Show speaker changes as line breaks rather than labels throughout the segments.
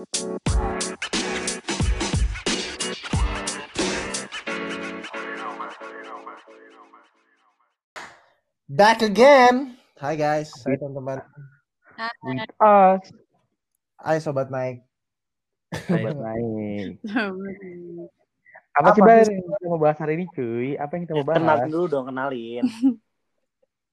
Back again. Hai guys, hai teman-teman.
Ah,
Hai sobat Mike.
sobat naik. Apa,
Apa
sih Bar yang kita mau bahas hari ini cuy? Apa yang kita mau bahas?
Kenalin dulu dong, kenalin.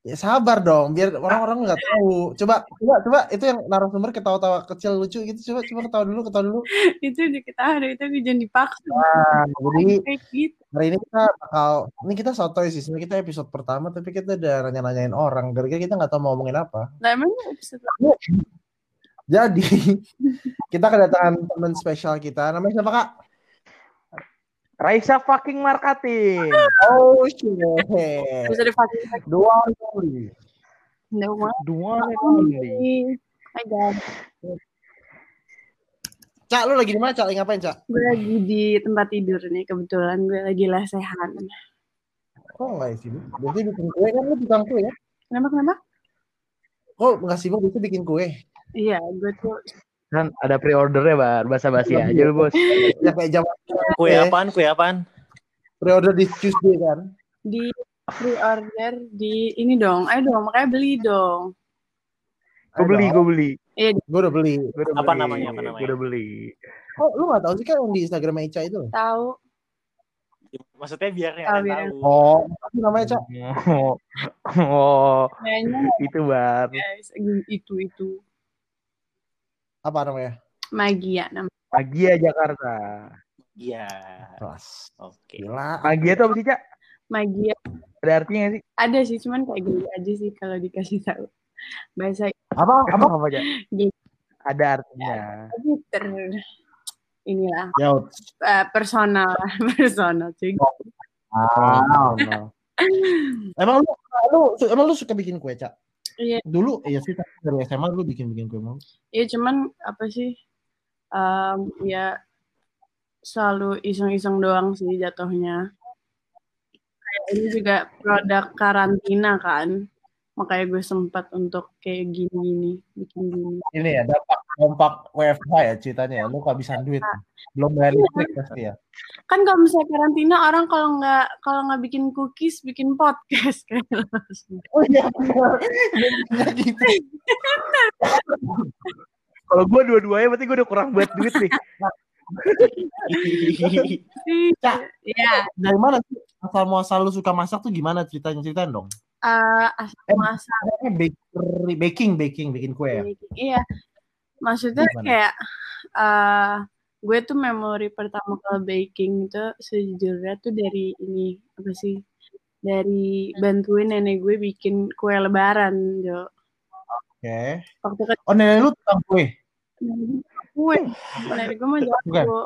Ya sabar dong, biar orang-orang nggak tahu. Coba, coba, coba itu yang narasumber ketawa-tawa kecil lucu gitu. Coba, coba ketawa dulu, ketawa dulu.
itu udah kita ada itu jangan dipaksa
Nah, jadi
gitu
hari ini kita bakal, ini kita sotoy sih. Sebenarnya kita episode pertama, tapi kita udah nanya-nanyain orang. Gara-gara kita nggak tahu mau ngomongin apa.
nah emang episode
Jadi kita kedatangan teman spesial kita. Namanya siapa kak?
Raisa fucking Markatin.
Oh shit. Dua kali.
no one
Dua nih.
Hai guys
Cak, lu lagi di mana Cak? Lagi ngapain Cak?
gue lagi di tempat tidur nih kebetulan gue lagi lesehan
Kok nggak sih? Biasanya bikin kue kan lu tukang kue ya?
kenapa kenapa
Kok nggak sibuk biasanya bikin kue?
iya gue tuh
Kan ada pre-ordernya Bar. Basa-basi aja lu bos.
Ya kayak jam
Kue apaan? Kue apaan?
pre-order di Tuesday kan?
di pre-order di ini dong ayo dong makanya beli dong
Gue beli, gue beli.
Gue udah beli.
Gua udah
Apa
beli.
namanya, apa namanya?
Gua udah beli.
Oh, lu nggak tahu sih kan yang di Instagram Ica itu?
tahu
Maksudnya biar yang
Oh,
ada
biar-
tahu.
Oh, apa namanya Cak?
Oh, oh, itu Bar.
guys itu itu
Apa namanya?
Magia namanya
Magia Jakarta.
Iya.
Kelas.
Oke.
Gila.
Magia itu apa sih, Cak?
Magia
Ada artinya nggak sih?
ada sih cuman kayak gini aja sih kalau dikasih tahu bahasa
Apa?
Apa
Apa?
Gini.
Ada artinya.
ter inilah
Ya.
eh, personal personal cuy
Ah.
Oh,
Emang lu, lu, emang lu suka bikin kue Cak?
Iya.
Dulu, iya sih dari SMA lu bikin bikin kue mau.
ya cuman apa sih em, ya selalu iseng-iseng doang sih jatuhnya kayak ini juga produk karantina kan makanya gue sempat untuk kayak gini-gini bikin gini
Ini ya, dampak dampak WFH ya ceritanya ya. Lu kehabisan duit. Belum bayar listrik pasti ya.
kan kalau misalnya karantina orang kalau nggak kalau nggak bikin cookies bikin podcast kayak
Oh iya. Iya gitu.
Kalau gue dua-duanya berarti gue udah kurang buat duit nih.
Cak.
ya
Dari mana sih asal muasal lu suka masak tuh gimana ceritanya? Ceritain dong.
Eh, asal
Eh,
masak
bakery, baking, baking, bikin kue ya.
Iya. Maksudnya
Gimana?
kayak eh gue tuh memori pertama kali baking itu sejujurnya tuh dari ini apa sih? Dari bantuin nenek gue bikin kue lebaran, Jo.
Oke.
Waktu kan
Oh nenek lu tukang kue.
kue, nenek gue
Bukan.
jago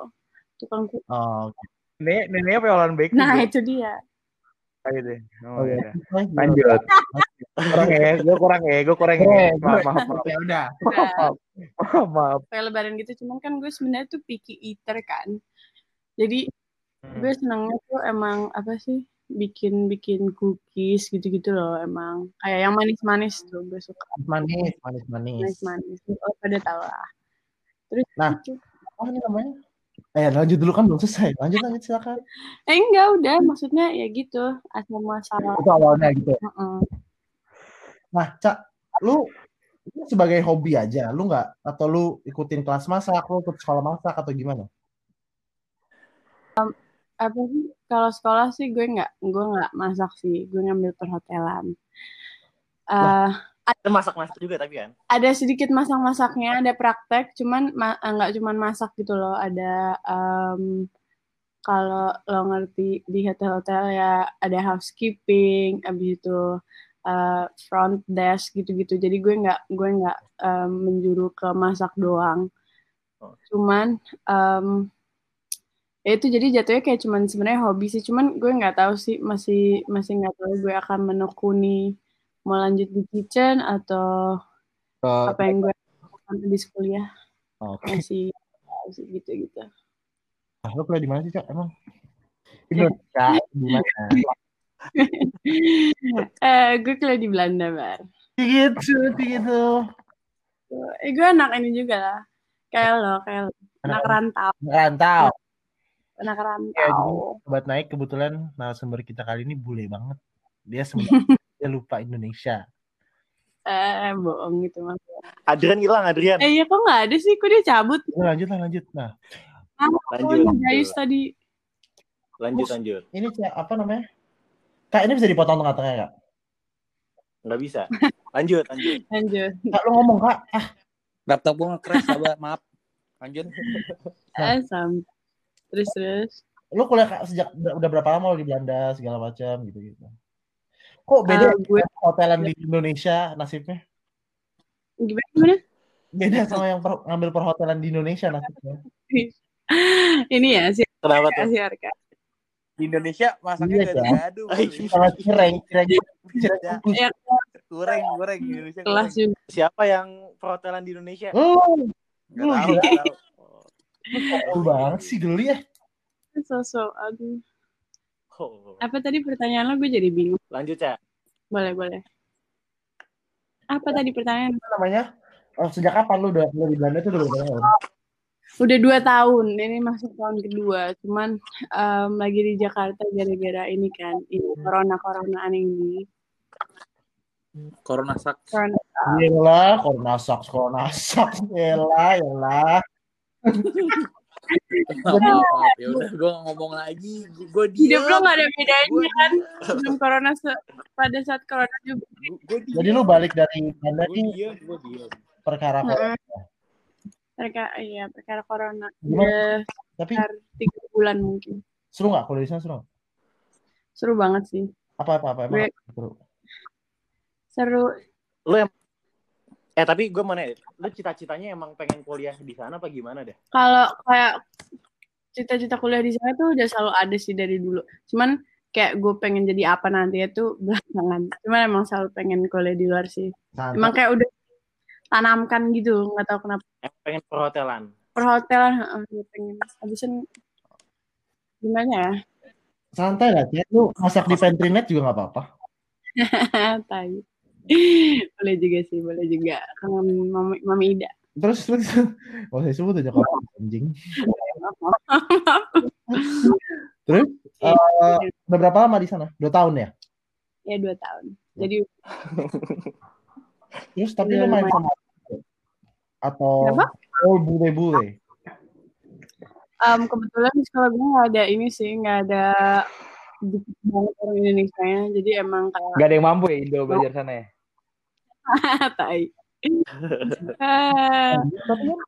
tukang kue.
Oh, oke.
Nenek, neneknya penjualan baking.
Nah itu dia.
Kayak gitu. Oh. Lanjut. kurang ya, gue kurang ya, gue kurang ya.
Eh,
Maaf, maaf, maaf.
Ya udah.
Maaf, maaf.
kue lebaran gitu, cuman kan gue sebenarnya tuh picky eater kan. Jadi gue senangnya tuh emang apa sih bikin bikin cookies gitu-gitu loh emang kayak yang manis-manis tuh gue suka
Manis, manis, manis.
manis-manis oh pada tahu lah terus
Nah.
gitu.
Apa ini namanya? Eh, lanjut dulu kan belum selesai. Lanjut, lanjut silakan.
eh enggak udah maksudnya ya gitu asal masalah
Itu awalnya gitu.
Heeh.
Nah, Cak, lu itu sebagai hobi aja, lu nggak atau lu ikutin kelas masak, lu ikut sekolah masak atau gimana?
apa sih kalau sekolah sih gue nggak gue nggak masak sih gue ngambil perhotelan Eh
Itu masak-masak juga tapi kan.
ada sedikit masak-masaknya, ada praktek, cuman ma- eh, nggak cuman masak gitu loh, ada em, kalau lo ngerti di hotel-hotel ya ada housekeeping, abis itu eh, front desk gitu-gitu. Jadi gue nggak gue nggak em, menjuru ke masak doang,
Oh.
cuman em, ya itu jadi jatuhnya kayak cuman sebenarnya hobi sih, cuman gue nggak tahu sih masih masih nggak tahu gue akan menekuni mau lanjut di kitchen atau
Ke-
apa yang gue lakukan di kuliah
Oke.
masih masih gitu-gitu.
Nah, lu kuliah di mana sih, Cak? Emang? Indonesia, di mana?
eh, gue kuliah di Belanda, Bar.
Gitu, gitu.
Eh, gue anak ini juga lah. Kayak lo, kayak lo. Anak rantau,
Rantau.
anak
Ya,
rantau.
jadi sobat naik kebetulan narasumber kita kali ini bule banget. Dia sebenarnya dia lupa Indonesia.
Eh, bohong gitu mas.
Adrian hilang, Adrian.
Eh, iya kok nggak ada sih? Kok dia cabut?
Nah, lanjut lah lanjut. Nah,
Lanjut.
Oh, Gayus tadi.
Lanjut, lanjut.
ini apa namanya? Kak ini bisa dipotong tengah-tengah kak?
Nggak bisa. Lanjut, lanjut.
Lanjut.
Kak lu ngomong kak. Ah,
Laptop gue nge-crash, sabar, maaf. Lanjut.
Eh, sam. Terus, terus.
lu kuliah Kak, sejak udah, berapa lama lu di Belanda segala macam gitu gitu. Kok beda
Eh, gue-
hotelan di Indonesia nasibnya?
Gimana? gimana?
Beda sama yang per- ngambil perhotelan di Indonesia nasibnya.
Ini ya, si
Kenapa tuh?
si Arka.
Di Indonesia masaknya
Iya,
gado
Cak.
gado.
Sama cireng, cireng, cireng.
Ya.
kukus.
Ya,
Goreng, goreng di Indonesia.
kelas juga.
Siapa yang perhotelan di Indonesia?
Lu,
Nggak
Lu
tahu,
gila.
nggak tahu.
lu banget sih geli ya.
Sosok, aduh.
Oh.
Apa tadi pertanyaan lo? Gue jadi bingung.
Lanjut, ya.
Boleh, boleh. Apa tadi pertanyaan?
Apa namanya? Oh, sejak kapan lu udah lu di Belanda itu udah berapa tahun?
Udah dua tahun, ini masuk tahun kedua. Cuman em, lagi di Jakarta gara-gara ini kan, ini corona-coronaan ini.
Corona sak.
Corona.
Yelah, corona sucks, corona sucks. Yelah, yelah.
Maaf, ya udah gue ngomong lagi. Gue
Hidup
diam.
lo gak ada bedanya
Gua
kan? Sebelum corona, se- pada saat corona juga.
Gue diam.
Jadi lu balik dari nih
gue diam.
perkara corona.
Heeh. Mereka, iya, perkara corona.
Gimana? Tapi
tiga bulan mungkin.
seru nggak kuliah di sana seru?
Seru banget sih.
Apa apa apa emang seru?
Seru.
Lu yang Eh tapi gue mau nanya, lu cita-citanya emang pengen kuliah di sana apa gimana deh?
Kalau kayak cita-cita kuliah di sana tuh udah selalu ada sih dari dulu. Cuman kayak gue pengen jadi apa nanti itu belakangan. Cuman emang selalu pengen kuliah di luar sih.
Santai.
Emang kayak udah tanamkan gitu, nggak tahu kenapa.
Emang pengen perhotelan.
Perhotelan, heeh, gue pengen. Habisin gimana ya?
Santai lah, Cek. Lu masak di pantry net juga nggak apa-apa.
Tai. boleh juga sih, boleh juga. Kangen mami, mami Ida.
Terus terus oh saya sebut aja kalau anjing. Terus eh, udah berapa lama di sana? Dua tahun ya?
ya dua tahun. Jadi
Terus tapi lu main
lumayan.
sama atau
Kenapa?
oh bule-bule.
em, kebetulan di sekolah gue nggak ada ini sih, nggak ada banget orang Indonesia. Jadi emang kayak
Gak ada yang mampu ya Indo belajar sana ya?
tai. Eh,
Tapi kan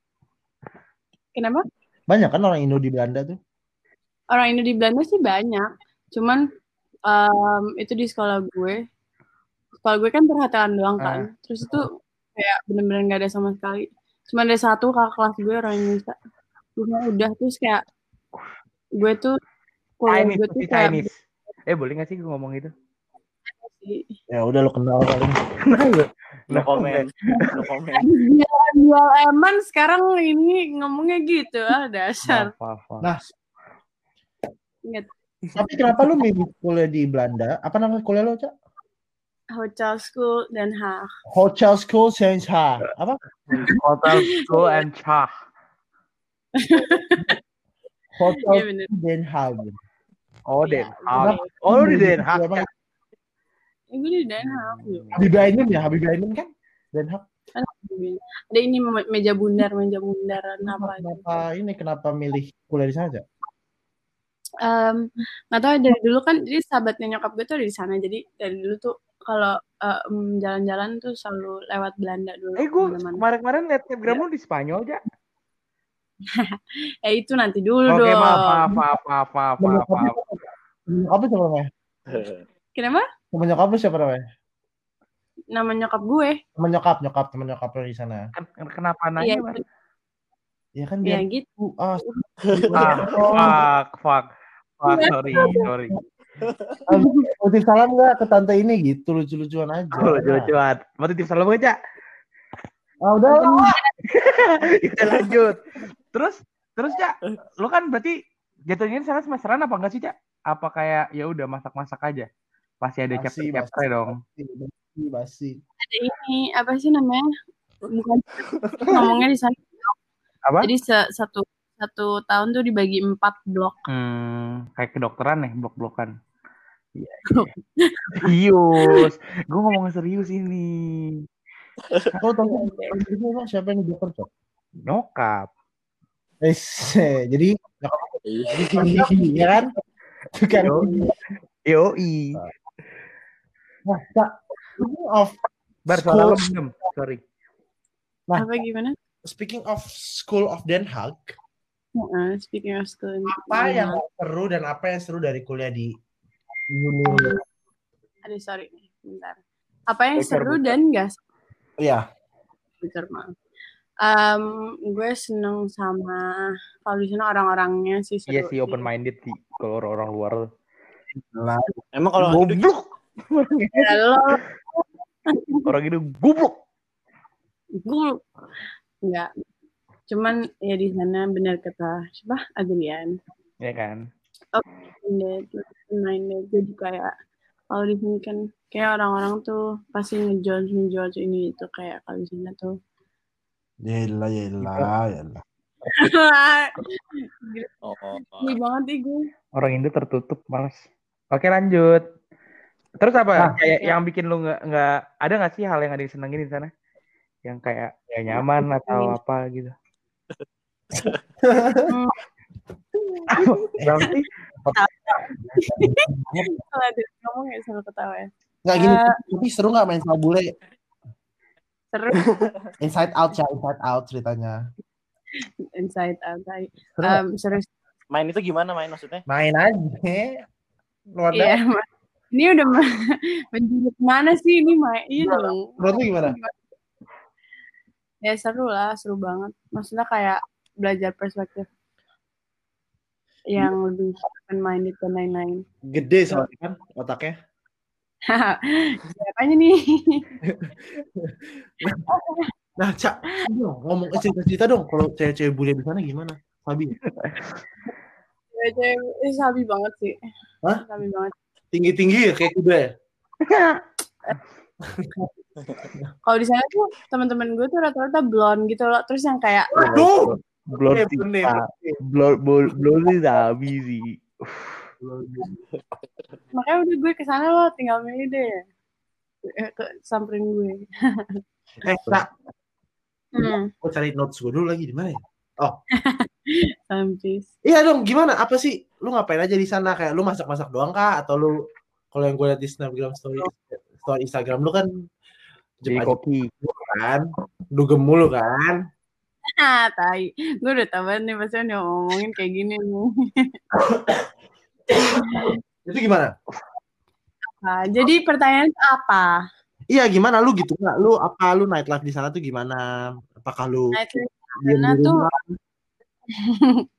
kenapa?
banyak kan orang Indo di Belanda tuh.
Orang Indo di Belanda sih banyak. Cuman em, itu di sekolah gue. Sekolah gue kan perhotelan doang kan. Terus itu kayak bener-bener nggak ada sama sekali. Cuma ada satu kakak kelas gue orang Indonesia. Cuma udah terus kayak gue tuh kuliah
Chinese,
gue tuh kayak
Chinese. Eh boleh gak sih gue ngomong itu?
Sih.
Ya udah lu kenal kali.
No comment. No comment.
Jual, jual eman sekarang ini ngomongnya gitu ah dasar.
Maaf.
Nah,
Ingat
tapi kenapa lu milih kuliah di Belanda? Apa nama kuliah lu, Cak?
Hotel School Dan Haag.
Hotel School Saint Apa?
Hotel School and Chah.
Hotel
Iya bener.
Den Haag.
Oh,
Iya,
Den Haag. Oh, lu di Den Haag. Ya?
Eh, gue di Dan Haag. loh.
Habibie Ainun ya, Habibie Ainun kan? Den Haag.
Ada ini me- meja bundar, meja bundaran apa gitu.
Kenapa ini kenapa milih kuliah di sana, Cak?
Em, nggak tahu dari dulu kan jadi sahabatnya nyokap gue tuh ada di sana jadi dari dulu tuh kalau em, jalan-jalan tuh selalu lewat Belanda dulu
Eh, gue kemarin-kemarin liat Instagram lu di Spanyol, aja.
eh itu nanti dulu
Oke,
dong
maaf, maaf, maaf, maaf, maaf, maaf.
Nyokap lu siapa namanya?
kenapa
Temen nyokap lu siapa namanya?
nama nyokap gue
Temen nyokap, nyokap, temen nyokap lu di sana.
Ken- Kenapa
iya
nanya? Bang?
Ya kan
ya
biar
gitu
ah,
Ah, fuck, fuck. Fuck, sorry, sorry.
mau titip salam nggak ke tante ini gitu lucu-lucuan aja.
Gue lucu-lucuan. Mau titip salam gak, Cak?
Ah, udah lah.
Kita lanjut. Terus, terus Cak, lu kan berarti jatuhnya di sana semesteran apa enggak sih, Cak? Apa kayak ya udah masak-masak aja? Pasti ada
Basi,
chapter-chapter dong.
Basi, basi.
ada ini apa sih namanya bukan ngomongnya di sana
Apa?
Jadi se- satu satu tahun tuh dibagi empat blok.
Hmm, kayak kedokteran nih, blok-blokan. Iya. iya. serius. Gue ngomong serius ini.
Kau tahu itu emang siapa yang dokter cok?
Nyokap.
Eh, jadi ya kan? Bukan.
Yoi.
Nah, Cak, speaking of
Bar,
School.
minum. Sorry.
Nah.
Apa gimana?
speaking of School of Den Haag,
Heeh, speaking of school.
apa yang seru dan apa yang seru dari kuliah di uni?
Aduh, sorry. Bentar. Apa yang
Bocor,
seru
bocor.
dan gak
Iya.
Bentar, maaf. Em, gue seneng sama kalau di sana orang-orangnya sih seru.
Iya sih, open minded sih. Kalau orang-orang luar tuh.
Lah,
Emang kalau
Goblok.
Ya, lo
Orang itu goblok.
gue enggak. Cuman ya di sana benar kata siapa Adrian.
Ya kan?
Minded, minded. Jadi kayak kalau di sini kan kayak orang-orang tuh pasti ngejudge ngejudge ini itu kayak kalau di sana tuh.
yelah, yelah, yelah.
Oh,
Gila banget ih gue.
Orang Indo tertutup, males. Oke lanjut. Terus apa?
Nah.
kayak yang bikin lu nggak nggak ada nggak sih hal yang ada disenengin di sana? Yang kayak ya nyaman atau apa gitu? Berarti
ngomong ya selalu ketawa ya.
Nggak gini,
Eh.
tapi seru nggak main sama bule?
Seru
Inside out ya, inside out ceritanya.
inside outside.
Seru nggak?
Um, serius
main itu gimana main maksudnya?
main aja. Luar
Ma. Ini udah ma- menjurut mana sih ini main? Iya dong.
Menurut lu gimana?
Ya seru lah, seru banget. Maksudnya kayak belajar perspektif yang lebih open minded dan lain-lain.
Gede soalnya kan otaknya.
Siapanya nih?
Nah, Cak, ngomong cerita-cerita dong kalau cewek-cewek bule di sana gimana? Sabi,
Cewek-cewek eh, sabi banget sih.
Hah?
Sabi banget.
Tinggi-tinggi ya kayak kuda ya?
Kalau di sana tuh teman-teman gue tuh rata-rata blonde gitu loh. Terus yang kayak
sih,
bener.
Pak. belum belum belum sih
makanya udah gue ke sana loh, tinggal milih deh. Eh, Ke samperin gue.
Eh, Cak,
Hmm,
gue cari notes gue dulu lagi di mana ya?
sampis.
Iya dong, gimana? Apa sih? Lu ngapain aja di sana? Kayak lu masak-masak doang kah? Atau lu kalau yang gue liat di Snapgram story, story Instagram lu kan
Jadi koki.
kan, dugem mulu kan?
Ah, tai. Gue udah banget nih pasti udah ngomongin kayak gini nih.
Itu gimana?
Nah, jadi pertanyaan apa?
Iya gimana lu gitu nggak? Lu apa lu nightlife di sana tuh gimana? Apakah lu
sana
di
tuh.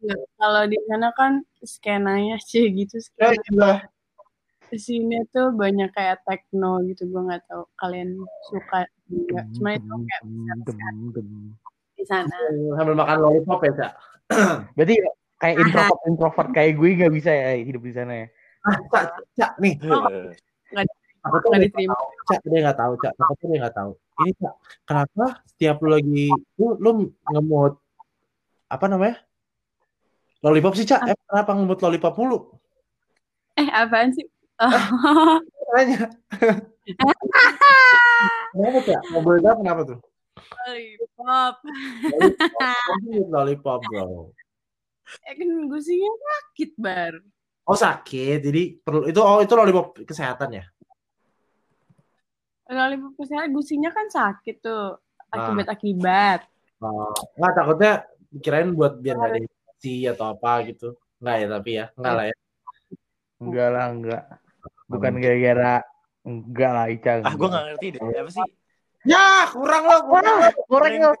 Nggak, Kalau di sana kan skenanya sih gitu
Eh,
skena. Di sini tuh banyak kayak techno gitu. Gue nggak tahu kalian suka enggak. Cuma itu kayak bisa
Dem, dem.
di sana.
Sambil makan lollipop ya, Cak?
Berarti kayak introvert introvert kayak gue nggak bisa ya hidup di sana ya.
Ah, Cak, Cak, nih. Aku tuh
Nggak diterima.
Cak, dia nggak tahu, Cak. Aku tuh dia nggak tahu. Ini Cak, kenapa setiap lu lagi lu lu ngemut apa namanya? Lollipop sih, Cak. Emang kenapa ngemut lollipop mulu?
Eh, apaan sih? Oh.
Tanya. Kenapa, Cak? Mau tahu kenapa tuh?
Lollipop.
Lollipop, lollipop, bro.
Eh kan gusinya sakit, Bar.
Oh sakit, jadi perlu itu oh itu lollipop kesehatan ya?
Lollipop kesehatan gusinya kan sakit tuh. Akibat-akibat.
Oh, nggak takutnya kirain buat biar nggak ada infeksi atau apa gitu. Nggak ya tapi ya, nggak lah ya.
Enggak lah enggak. Bukan gara-gara enggak lah Ica.
Ah, gue gak ngerti deh. Apa sih?
Ya kurang lo, kurang.
Goreng lo.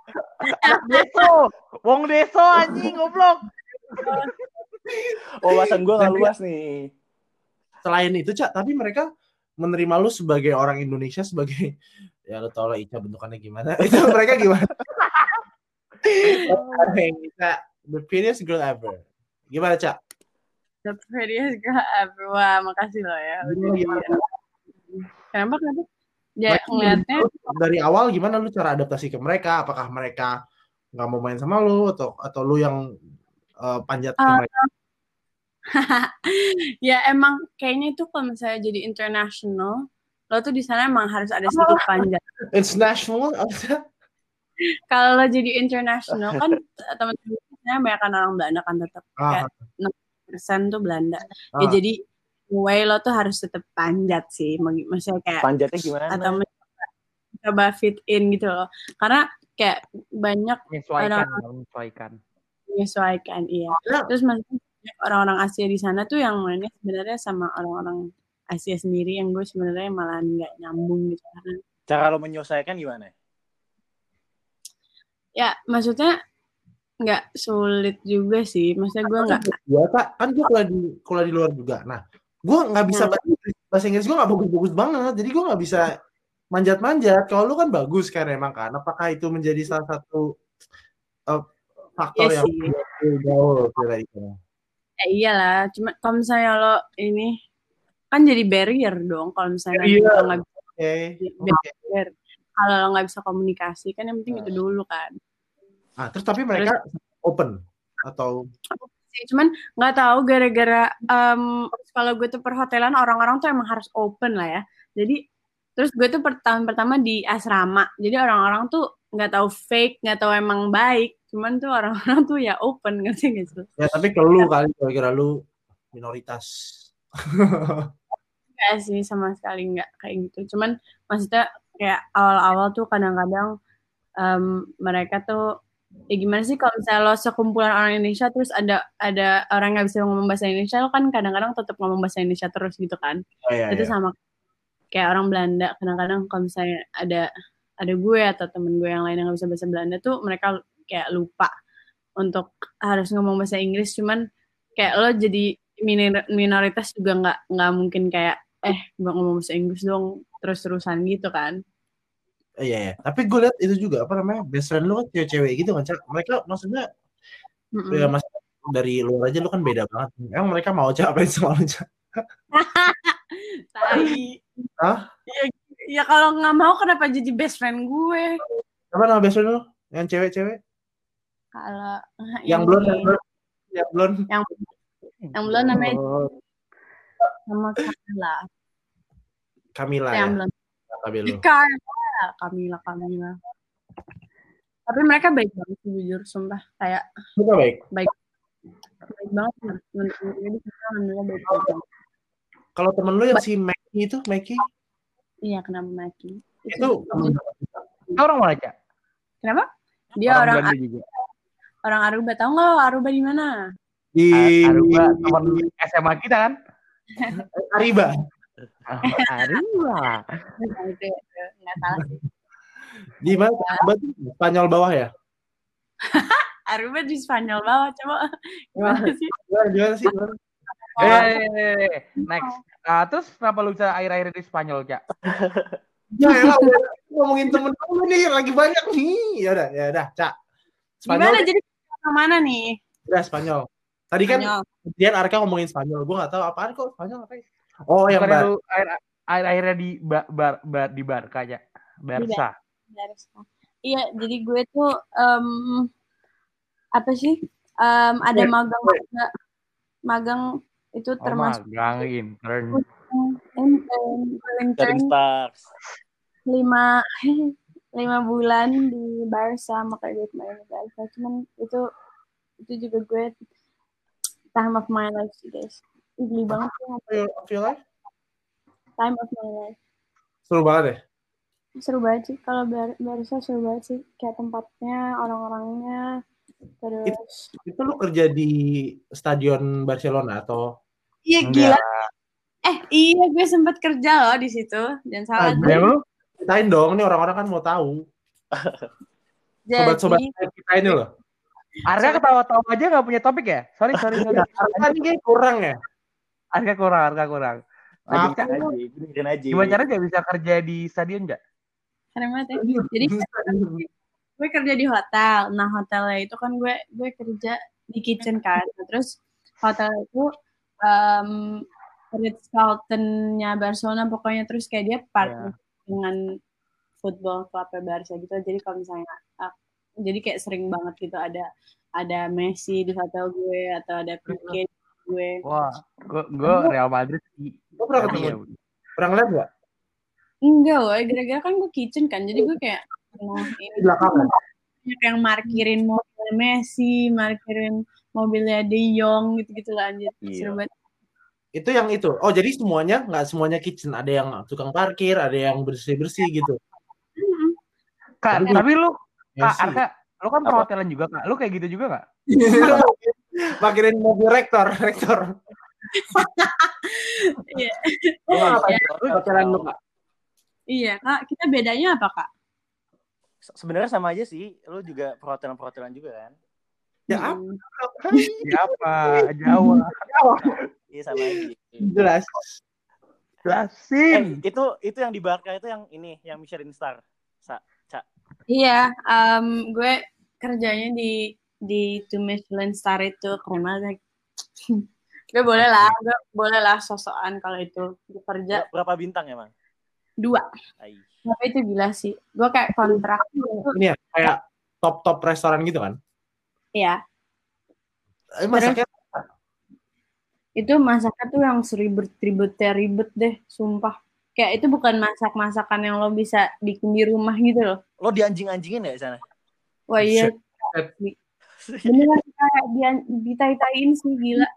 Deso. Wong deso anjing goblok.
Wawasan gue gak luas nih.
Selain itu cak, tapi mereka menerima lu sebagai orang Indonesia sebagai ya lo tau lah Ica bentukannya gimana. itu mereka gimana? Ica, the prettiest girl ever. Gimana cak?
The prettiest girl ever. Wah, makasih loh ya. Udah
Gimana,
di- Kenapa kenapa? Ya ngeliatnya
dari awal gimana lu cara adaptasi ke mereka? Apakah mereka nggak mau main sama lu atau atau lu yang uh, panjat ke
Uh,
mereka?
ya emang kayaknya itu kalau misalnya jadi international, lo tuh di sana emang harus ada sedikit panjat.
International apa?
Kalau lo jadi international kan teman-teman banyak kan orang Belanda kan tetap
Ah,
kayak 60% tuh Belanda. Ya
ah.
jadi way lo tuh harus tetap panjat sih, maksudnya kayak
Panjatnya gimana?
atau mencoba coba fit in gitu loh. Karena kayak banyak
Menyesuaikan,
Orang-
menyesuaikan.
menyesuaikan iya.
Ya.
Terus maksudnya orang-orang Asia di sana tuh yang mainnya sebenarnya sama orang-orang Asia sendiri yang gue sebenarnya malah nggak nyambung gitu karena
Cara lo menyesuaikan gimana?
ya maksudnya nggak sulit juga sih maksudnya gue nggak
Gua Kak, kan gue kuliah di kuliah di luar juga. Nah, gue nggak bisa
Hmm.
bahasa Inggris. Bahasa Inggris gue nggak bagus-bagus banget. Jadi gue nggak bisa manjat-manjat. Kalau lu kan bagus kan emang kan. Apakah itu menjadi salah satu uh, faktor
Iya
yang
sih.
gaul kira-kira?
Ya iyalah cuma kalau misalnya lo ini kan jadi barrier dong kalau misalnya
Iya.
lo nggak bisa barrier. Kalau lo nggak bisa komunikasi kan yang penting itu dulu kan.
Ah, terus tapi mereka open atau?
Sih cuman nggak tahu gara-gara em, kalau gue tuh perhotelan orang-orang tuh emang harus open lah ya. Jadi terus gue tuh per- tahun pertama di asrama. Jadi orang-orang tuh nggak tahu fake nggak tahu emang baik cuman tuh orang-orang tuh ya open ngerti gak sih
ya tapi ke lu kali kira-kira lu minoritas.
Enggak sih sama sekali nggak kayak gitu cuman maksudnya kayak awal-awal tuh kadang-kadang em, mereka tuh ya gimana sih kalau misalnya lo sekumpulan orang Indonesia terus ada ada orang nggak bisa ngomong bahasa Indonesia lo kan kadang-kadang tetap ngomong bahasa Indonesia terus gitu kan
Oh, iya,
itu
iya.
sama kayak orang Belanda kadang-kadang kalau misalnya ada ada gue atau temen gue yang lain yang nggak bisa bahasa Belanda tuh mereka kayak lupa untuk harus ngomong bahasa Inggris cuman kayak lo jadi minor- minoritas juga nggak nggak mungkin kayak eh gue ngomong bahasa Inggris dong terus-terusan gitu kan
Iya, iya. Tapi gue lihat itu juga apa namanya best friend lu kan cewek-cewek gitu kan. Mereka maksudnya
Mm-mm.
ya mas dari luar aja lu kan beda banget. Emang mereka mau capek sama lu Cak?
Tai.
Hah?
Ya, ya kalau nggak mau kenapa jadi best friend gue?
Apa nama best friend lu? Yang cewek-cewek?
Kalau
Yang belum, yang belum, yang belum.
yang yang belum namanya
Oh,
sama Kamila.
Camila ya.
Yang belum
Tapi lu.
Kamila, Kamila, Kamila. Tapi mereka baik banget sih jujur, sumpah. Kayak
Bukan baik.
baik banget. Menurut gue di sana alhamdulillah baik banget.
Kalau temen lu yang si Maki itu, Maki
Iya, kenapa Maki?
itu
Itu orang mana, Cak?
Kenapa? Dia orang
Belanda juga.
Orang Aruba. Tahu nggak lo Aruba di mana?
di
Aruba, teman SMA kita kan?
Ariba.
Aruba.
Nggak salah sih.
Di mana? Ariba tuh Spanyol bawah ya?
Aruba di Spanyol bawah. Coba gimana sih?
Gimana, gimana sih? Gimana?
Eh, next. Ah, terus kenapa lu bisa akhir-akhir di Spanyol, Cak?
Ya elah, udah ngomongin temen dulu nih, lagi banyak nih. Ya udah, ya udah, Cak.
Gimana
Spanyol,
jadi ke mana nih?
udah Spanyol. Tadi kan
Spanyol.
Dian Arka ngomongin Spanyol, gue gak tahu apaan kok Spanyol apa ya. Oh, yang bar.
lu akhir- akhir-akhirnya di bar, bar, bar, di Barca, Cak? Barca.
Barca. Iya, jadi gue tuh em, apa sih? Em, ada magang juga. Magang itu
Oh,
termasuk
magang intern.
intern, intern lima lima bulan di Barca makanya gue kemarin di Barca. Cuman itu itu juga gue time of my life sih guys. Geli banget sih
Feel, feel like?
time of my life.
Seru banget ya?
Seru banget sih kalau Bar Barca seru banget sih kayak tempatnya, orang-orangnya, terus
Itu lu kerja di stadion Barcelona atau?
Iya gila. Eh iya gue sempat kerja loh di situ. Jangan salah.
Ah,
lu?
Ceritain dong, nih orang-orang kan mau tahu. Sobat-sobat kita ini loh.
Arka ketawa-tawa aja gak punya topik ya? Sorry, sorry, sorry.
Arka ini kayak kurang ya?
Arka kurang, Arka kurang.
Nah,
gimana caranya gak bisa kerja di stadion gak?
keren banget ya. Jadi gue kerja di hotel. Nah hotelnya itu kan gue gue kerja di kitchen kan. Nah, Terus hotel itu um, Ritz Carlton-nya Barcelona pokoknya terus kayak dia partner dengan football club Barca gitu. Jadi kalau misalnya uh, jadi kayak sering banget gitu ada ada Messi di hotel gue atau ada Pique di gue
Wah, gue gue Real Madrid sih.
Lo pernah ketemu?
ya.
Pernah ngeliat nggak?
enggak woy gara-gara kan gue kitchen kan jadi gue kayak nah
Di
ini
belakangan.
banyak yang markirin mobil Messi markirin mobilnya De Jong gitu-gitu lah anjir
Iya.
seru banget
Itu yang itu. Oh, jadi semuanya nggak semuanya kitchen. Ada yang tukang parkir, ada yang bersih-bersih gitu.
Mm-mm.
Kak,
Tapi-
tapi lu Kak
Messi.
Arka, lu kan
Apa?
perhotelan juga Kak. Lu kayak gitu juga Kak?
Parkirin mobil rektor, rektor.
Iya. Iya.
Kak?
iya kak kita bedanya apa kak
Se- Sebenarnya sama aja sih. Lu juga perhotelan-perhotelan juga kan?
Ya apa?
Mm.
Siapa? Jawa.
Iya sama aja.
Jelas.
Eh,
Jelasin.
itu itu yang di Barca itu yang ini, yang Michelin Star. Sa, Ca.
Iya, em, gue kerjanya di di Two Michelin Star itu banget. gue boleh lah, gue boleh lah sosokan kalau itu gue kerja
Ber- Berapa bintang emang?
dua.
Ai.
Tapi itu gila sih. Gue kayak kontrak
Ini ya, kayak top-top restoran gitu kan?
ya
Eh, masaknya
itu masaknya tuh yang seribet-ribetnya ribet deh, sumpah. Kayak itu bukan masak-masakan yang lo bisa bikin di rumah gitu loh.
Lo dianjing-anjingin ya di sana?
Wah iya, beneran kayak dia ditai-taiin sih gila.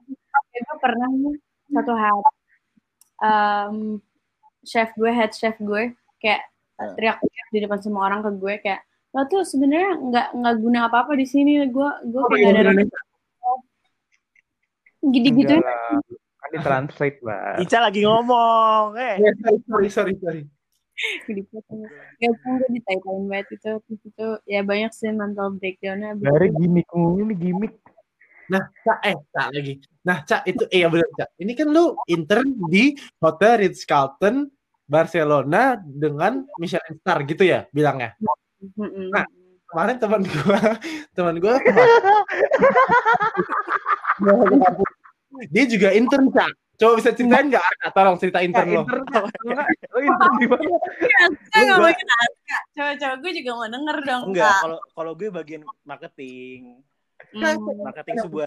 Gue pernah nih satu hari em, chef gue, head chef gue kayak teriak-teriak di depan semua orang ke gue kayak lo tuh sebenarnya nggak nggak guna apa-apa di sini gue gue
Oh,
kayak ada. Gitu-gitu.
Kan ditranslate lah.
Ica lagi ngomong, eh.
Ya, sorry, sorry, sorry.
dipotong ya kan gue ditai-taiin banget itu terus itu ya banyak sih mental breakdownnya
Dari gimmick ini gimmick.
Cak, eh, Cak lagi. Nah, Cak, itu, iya bener, Cak. Ini kan lu intern di Hotel Ritz-Carlton, Barcelona dengan Michelin Star gitu ya bilangnya. Nah. Kemarin teman gua, teman gua dia juga intern, Cak. Coba bisa ceritain nggak? Arka? Tolong cerita intern lo.
intern nggak- lu intern di mana?
Kita ngomongin Aska. Coba-coba gue juga mau denger dong,
Enggak, kalau kalau gue bagian marketing.
Hmm.
Marketing sebuah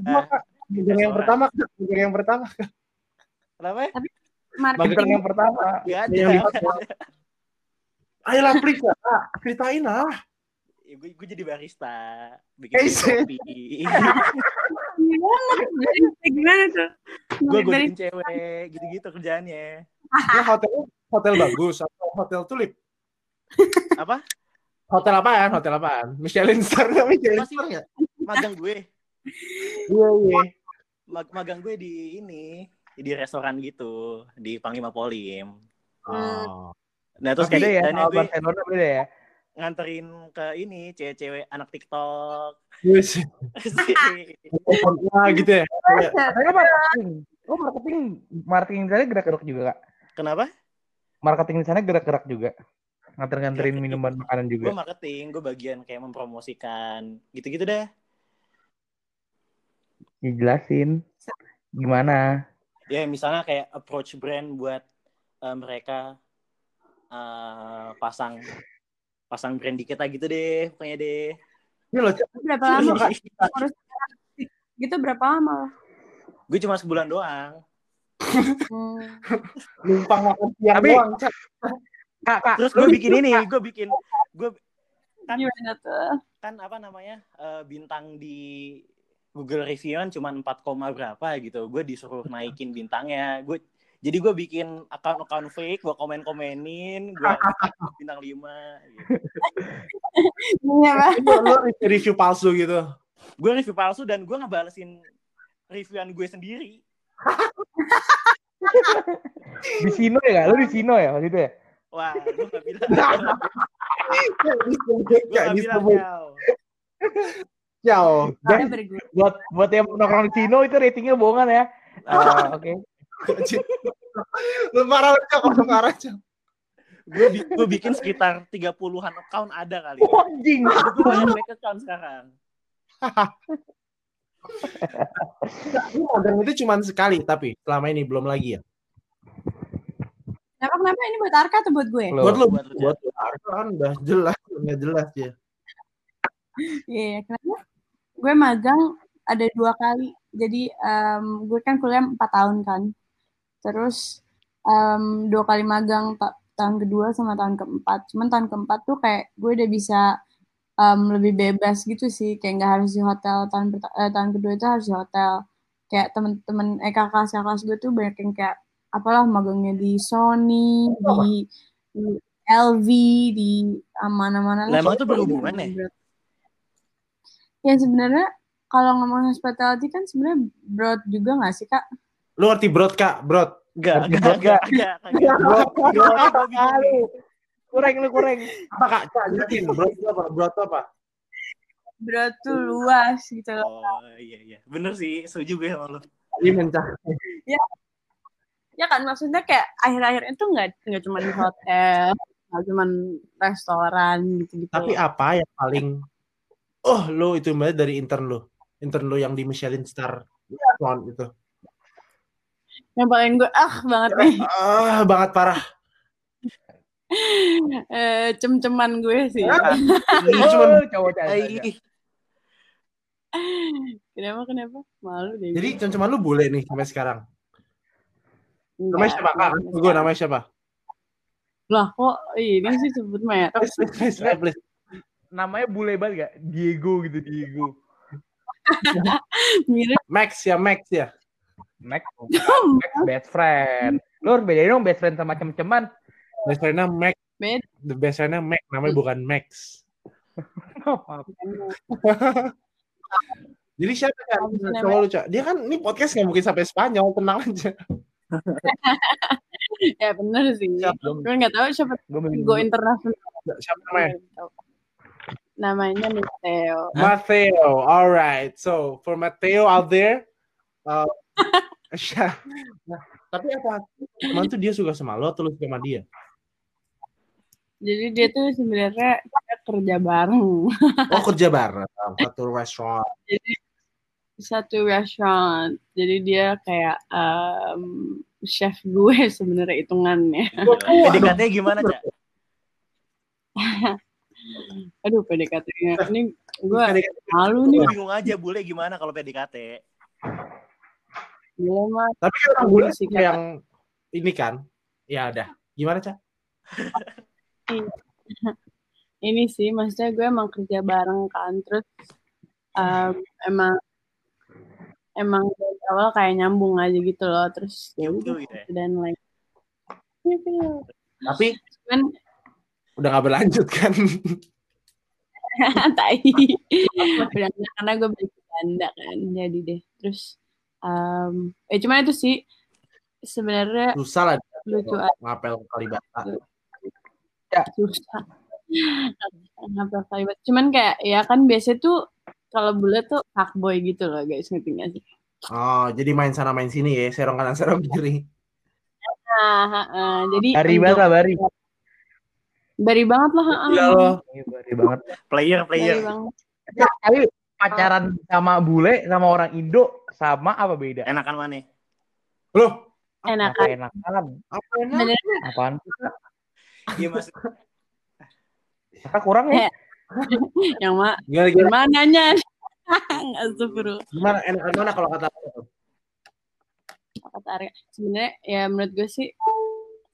Magang yang pertama. Magang yang pertama.
Kenapa?
Magang
Marketing
yang pertama.
Hotel. Ayolah, please, Kak. Ceritain lah.
Ya, gue, gue jadi barista, bikin
Eh,
kopi.
Gimana tuh?
gue
Dari-
godain cewek, gitu-gitu kerjaannya.
Ya, hotel hotel bagus atau hotel tulip?
Apa?
Hotel apaan? Hotel apaan? Michelin Star nggak Michelin Star nggak?
Magang gue.
Iya, iya.
Mag- magang gue di ini, di restoran gitu, di Panglima Polim.
Oh.
Nah, terus
beda
kayak
ya,
gue
Barcelona beda ya.
Nganterin ke ini cewek-cewek anak TikTok.
Yes. Nah, gitu ya.
Saya marketing. Oh, marketing marketing di sana gerak-gerak juga, Kak.
Kenapa?
Marketing di sana gerak-gerak juga. Nganter-nganterin minuman makanan juga.
Gue marketing, gue bagian kayak mempromosikan, gitu-gitu deh.
Dijelasin gimana.
Ya misalnya kayak approach brand buat eh, mereka eh, pasang pasang brand di kita gitu deh, pokoknya deh.
Ini loh.
Berapa lama, Kak? Harus gitu berapa lama?
Gue cuma sebulan doang.
Hmm.
numpang makan siang
Tapi-
doang.
Kak, Kak,
Terus gue bikin ini, gue bikin gue kan kan apa namanya eh, bintang di Google reviewan cuma 4, koma berapa gitu. Gue disuruh naikin bintangnya. Gue jadi gue bikin akun-akun fake, gue komen-komenin, gue bintang 5 gitu.
Iya,
lu review palsu gitu.
Gue review palsu dan gue ngebalesin reviewan gue sendiri.
di Sino ya? Lu di Sino ya waktu itu ya?
Wah, gue gak bilang. Gue
gak
gak
bisa.
bilang.
Ciao.
Buat buat yang nongkrong di Sino itu ratingnya bohongan ya. Ah, Oke.
Lu parah, Cak. Lu parah, Cak.
Gue bi- gue bikin sekitar 30-an account ada kali.
Oh, Anjing.
Gue banyak fake account sekarang.
Lu magang itu cuma sekali, tapi selama ini belum lagi ya.
Kenapa kenapa ini buat Arka atau buat gue?
Loh.
Buat lu,
buat
buat. Arka kan udah jelas, nggak jelas ya.
Iya, kenapa? Gue magang ada dua kali. Jadi em, gue kan kuliah empat tahun kan. Terus em, dua kali magang ta- tahun kedua sama tahun keempat. Cuman tahun keempat tuh kayak gue udah bisa em, lebih bebas gitu sih. Kayak nggak harus di hotel. Tahun eh, tahun kedua itu harus di hotel. Kayak temen-temen eh kakak kelas gue tuh banyak yang kayak apalah magangnya di Sony, di, di LV, di mana-mana
Lah, itu berhubungan ya?
Ya sebenarnya kalau ngomong hospitality kan sebenarnya broad juga nggak sih kak?
Lu ngerti brot kak, brot.
Enggak, enggak, enggak, enggak.
kurang lu kurang.
Apa kak? Cak, jelasin. Brot itu apa? Brot itu apa?
Broad tuh luas gitu loh.
Oh iya iya. Bener sih, setuju gue sama lu.
Ini mencah.
Ya kan maksudnya kayak akhir-akhir itu nggak nggak cuma di hotel, nggak cuma restoran gitu-gitu.
Tapi apa yang paling oh lo itu mbak dari intern lo intern lo yang di Michelin Star restaurant itu
yang paling gue ah banget nih
ah banget parah
eh, cem-ceman gue sih.
ini cuman
Oh, cowok caca.
Ai,
Kenapa kenapa? Malu deh.
jadi
gue.
cuman lu boleh nih sampai sekarang namanya siapa kak gue namanya siapa
Lah kok ini sih sebut merek.
Namanya bule banget gak? Diego gitu, Diego.
Mirip
Max ya Max ya
Max, Max best friend. Lu harus bedain dong best friend sama cem-ceman.
best friendnya Max
Beda.
the best friendnya Max namanya bukan Max jadi siapa kan coba lu cak dia kan ini podcast nggak mungkin sampai Spanyol tenang aja
ya bener sih. Gue nggak tahu siapa
Gue
go internasional.
siapa namanya
Namanya Mateo.
Matteo alright so for Matteo out there uh, nah, tapi apa teman tuh dia suka sama lo atau lo suka sama dia
Jadi dia tuh sebenarnya kita kerja bareng.
oh kerja bareng satu restoran
Jadi satu restoran. Jadi dia kayak em, chef gue sebenarnya hitungannya.
PDKT gimana, Cak?
Aduh PDKT-nya. Ini gue
PDKT.
malu
Gue
nih.
bingung aja bule gimana kalau PDKT.
Gila mah.
tapi kan orang bule
Sih,
suka yang ini kan ya udah gimana cak
Ini sih maksudnya gue emang kerja bareng kan. Terus em, emang emang dari awal kayak nyambung aja gitu loh. Terus ya udah
Gitu ya.
dan lain. Gitu.
tapi
Cuman
udah nggak berlanjut kan
tai. Udah karena gue beli ganda kan. Jadi deh. Terus em, eh cuman itu sih sebenarnya
susah lah
lucu
ngapel Kalibata
susah ngapel kalimat cuman kayak ya kan biasa tuh kalau bule tuh fuckboy gitu loh guys gak sih
oh jadi main sana main sini ya serong kanan serong kiri
nah ha. jadi
Bari banget lah, Bari.
bari banget lah ha.
Iya loh
Iya, Bari banget.
Player,
Bari
player.
banget
Tapi pacaran sama bule sama orang Indo sama apa beda?
Enakan mana?
loh
enak
Apa enakan?
apa enak
sebenarnya
Apaan?
Iya, Mas.
Kakak kurang ya?
yang mah
gimana gimana
mananya nggak seperu
gimana enakan mana kalau kata
kata Arya sebenarnya ya menurut gue sih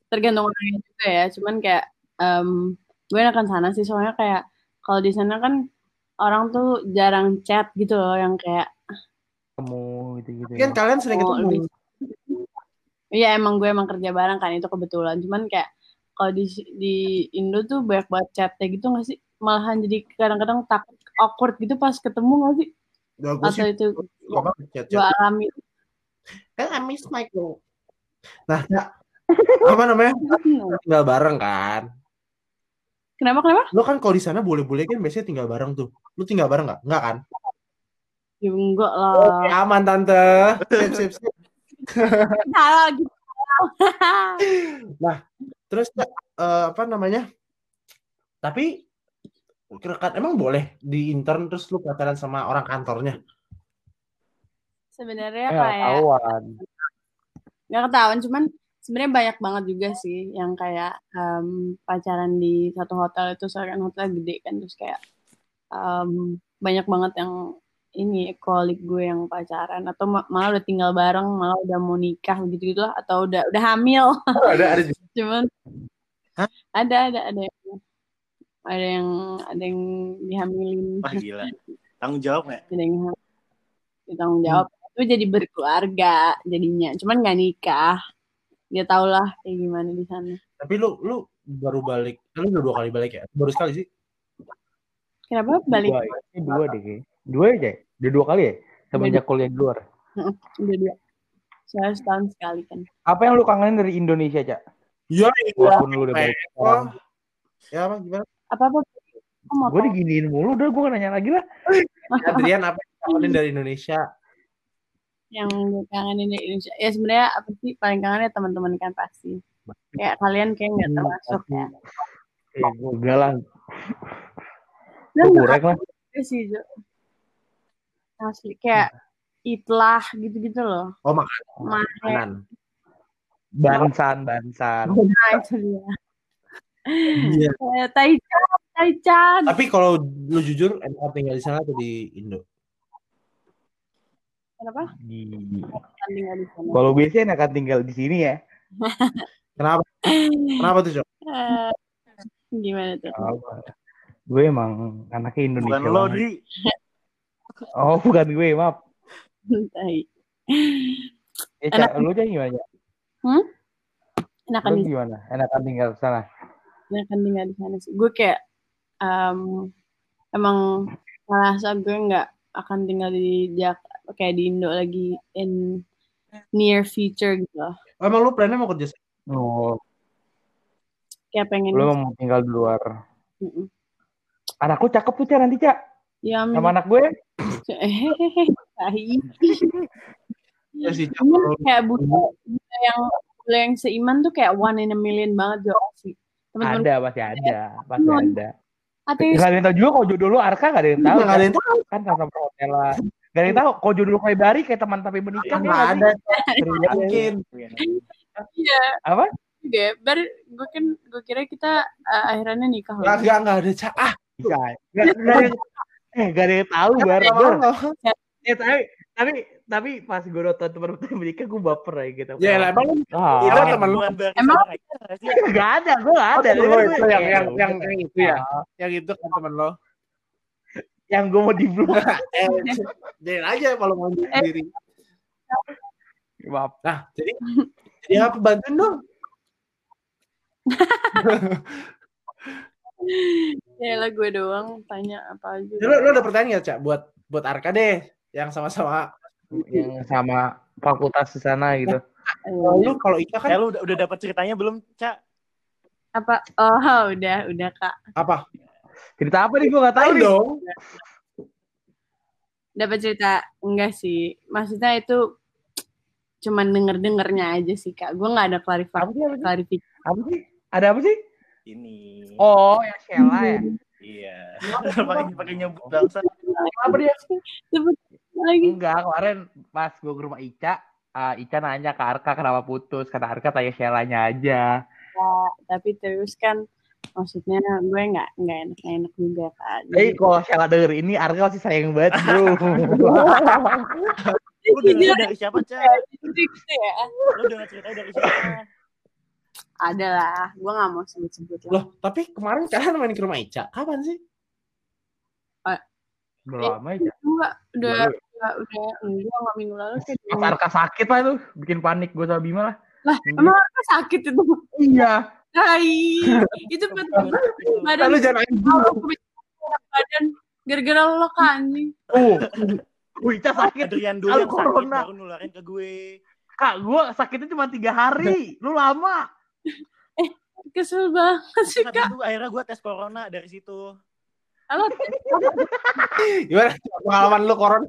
tergantung orangnya juga ya cuman kayak em, gue enakan sana sih soalnya kayak kalau di sana kan orang tuh jarang chat gitu loh yang kayak
Ketemu gitu-gitu.
kan kalian sering
Oh,
ketemu
lebih- Iya emang gue emang kerja bareng kan itu kebetulan. Cuman kayak kalau di di Indo tuh banyak banget chatnya gitu gak sih? Malahan jadi kadang-kadang takut awkward gitu pas ketemu gak sih?
Gak, gue sih
Atau itu gue alami.
kan I miss Michael nah Cak, apa namanya tinggal bareng kan
Kenapa kenapa?
lo kan kalau di sana boleh-boleh kan biasanya tinggal bareng tuh lu tinggal bareng nggak nggak kan
Ya enggak
Oke,
lah.
aman tante sip sip sip
Salah gitu.
terus Cak, eh, apa namanya tapi kan emang boleh di intern terus lu pacaran sama orang kantornya
Sebenarnya
Eh,
kayak
ketahuan.
nggak ketahuan cuman sebenarnya banyak banget juga sih yang kayak em, pacaran di satu hotel itu soalnya kan hotel gede kan terus kayak em, banyak banget yang ini kolik gue yang pacaran atau ma- malah udah tinggal bareng malah udah mau nikah gitu gitu lah atau udah udah hamil
Oh, ada ada juga.
cuman
Hah?
ada ada ada yang ada yang ada yang dihamilin
Wah gila. Tanggung jawab nggak?
ada yang ditanggung jawab itu jadi berkeluarga jadinya cuman nggak nikah dia tau lah kayak gimana di sana
Tapi lu lu baru balik. Lu udah dua kali balik ya? Baru sekali sih.
kenapa balik
Dua, ini dua deh kayaknya. Dua aja ya? Udah dua kali ya? Semenjak kuliah di luar.
udah dua saya setahun sekali kan
Apa yang lu kangenin dari Indonesia, Cak?
Iya,
Walaupun lu udah balik.
Ya apa gimana?
apa apa mau
Gue diginiin mulu, udah gue nanya lagi lah.
Adrian apa yang kangenin dari Indonesia?
yang gue kangenin di Indonesia ya sebenarnya apa sih paling kangen ya teman-teman kan pasti kayak kalian kayak nggak termasuk ya
Eh, gue
dan
Gue kurek lah.
sih Jo asli kayak itlah gitu-gitu loh
Oh, Makanan.
Bansan, bansan.
nah itu dia
Iya.
Kayak Taichan Taichan
Tapi kalau lu jujur, enak tinggal di sana atau di Indo?
kenapa
Di...
Tinggal di sana
Kalau biasanya enakan tinggal di sini ya.
Kenapa? Kenapa tuh, Cok?
Eh, gimana tuh
Gue emang anaknya Indonesia.
Bukan lo,
banget. Oh, bukan gue, maaf.
Tai.
Ya,
Enak.
Lu aja gimana? Cak?
enakan
Lu
di
gimana? Enakan tinggal di sana.
enakan tinggal di sana sih gue kayak em, emang merasa gue nggak akan tinggal di Jak kayak di Indo lagi in near future gitu.
Oh, emang lu plannya mau kerja
Oh,
kayak pengen
lu emang mau tinggal di luar.
Mm-mm.
Anakku cakep tuh, Cak, nanti, Cak.
ya amin.
Sama anak gue.
Ya sih,
kayak buta, buta yang buta yang seiman tuh kayak one in a million banget Jo sih teman-teman
Ada, pasti ada. Pasti ada.
ateis
Gak ada yang tahu juga kalau jodoh lu Arka gak ada yang tahu.
Nggak ada yang tahu.
Kan sama hotel lah. Gak ada yang tahu kalau jodoh lu kayak Bari kayak teman tapi menikah.
Nggak
ya nggak
ada. Mungkin.
iya
Apa?
juga bar gue kan gue kira kita uh, akhirannya nikah loh
Nggak, nggak, nggak ada, Cak. Ah.
Gak, gak ada yang, eh, gak ada yang tahu Bar.
mau.
Eh, tapi, tapi, tapi pas gue nonton teman teman menikah gue baper ya gitu.
Ya, lah, emang
Ah,
Itu temen lu.
Emang?
gak ada, gue gak ada.
Oh,
Gue-
itu yang, yang,
Eh,
yang, yang itu ya.
ah,
Yang itu kan temen lo.
yang gue mau di.
Eh, jadi aja kalau mau sendiri.
Maaf.
Nah, jadi jadi apa bantuin dong?
ya lah gue doang tanya apa aja
Lu, lu ada pertanyaan nggak, Cak? Buat buat Arka deh, yang sama-sama.
Yang sama fakultas di sana gitu.
Kalau lu kalau Ika kan
Eh lu udah, udah dapat ceritanya belum, Cak?
apa oh udah udah kak
Apa? Cerita apa nih gue gak tahu
dong.
dapat cerita enggak sih maksudnya itu cuman denger dengernya aja sih kak gue nggak ada klarifikasi?
Apa sih?
klarifikasi
Apa sih? Ada apa sih?
Ini.
Oh, yang Sheila ya.
Iya. pakai pakai nyebut bangsa.
Apa dia?
sebut lagi
Enggak, kemarin pas gue ke rumah Ica, ah, Ica nanya ke Arka kenapa putus. Kata Arka tanya Sheila-nya aja.
tapi terus kan maksudnya gue nggak nggak enak nggak enak juga kak
Tapi kalau Sheila denger ini, Arka pasti sayang banget, bro.
Lu denger dari siapa, Cak?
ya
Lu denger ceritanya dari siapa?
Ada lah gue nggak mau sebut-sebut lah
Loh, tapi kemarin kalian main ke rumah Ica. Kapan sih?
Belum lama ya.
gue udah
Baru.
udah udah enggak nggak minggu lalu sih
Pas Arka sakit lah itu, bikin panik gue sama Bima lah.
lah emang apa sakit itu
Iya.
Hai itu betul badan
Lu jangan
badan gara-gara lo kan
Oh, Wih, Ica sakit.
Adrian dulu
Kalau
yang sakit
corona.
baru nularin ke gue.
Kak, gue sakitnya cuma tiga hari. Lu lama.
Kesel banget sih kak
itu akhirnya gue tes corona dari situ.
Halo,
Gimana pengalaman lu corona?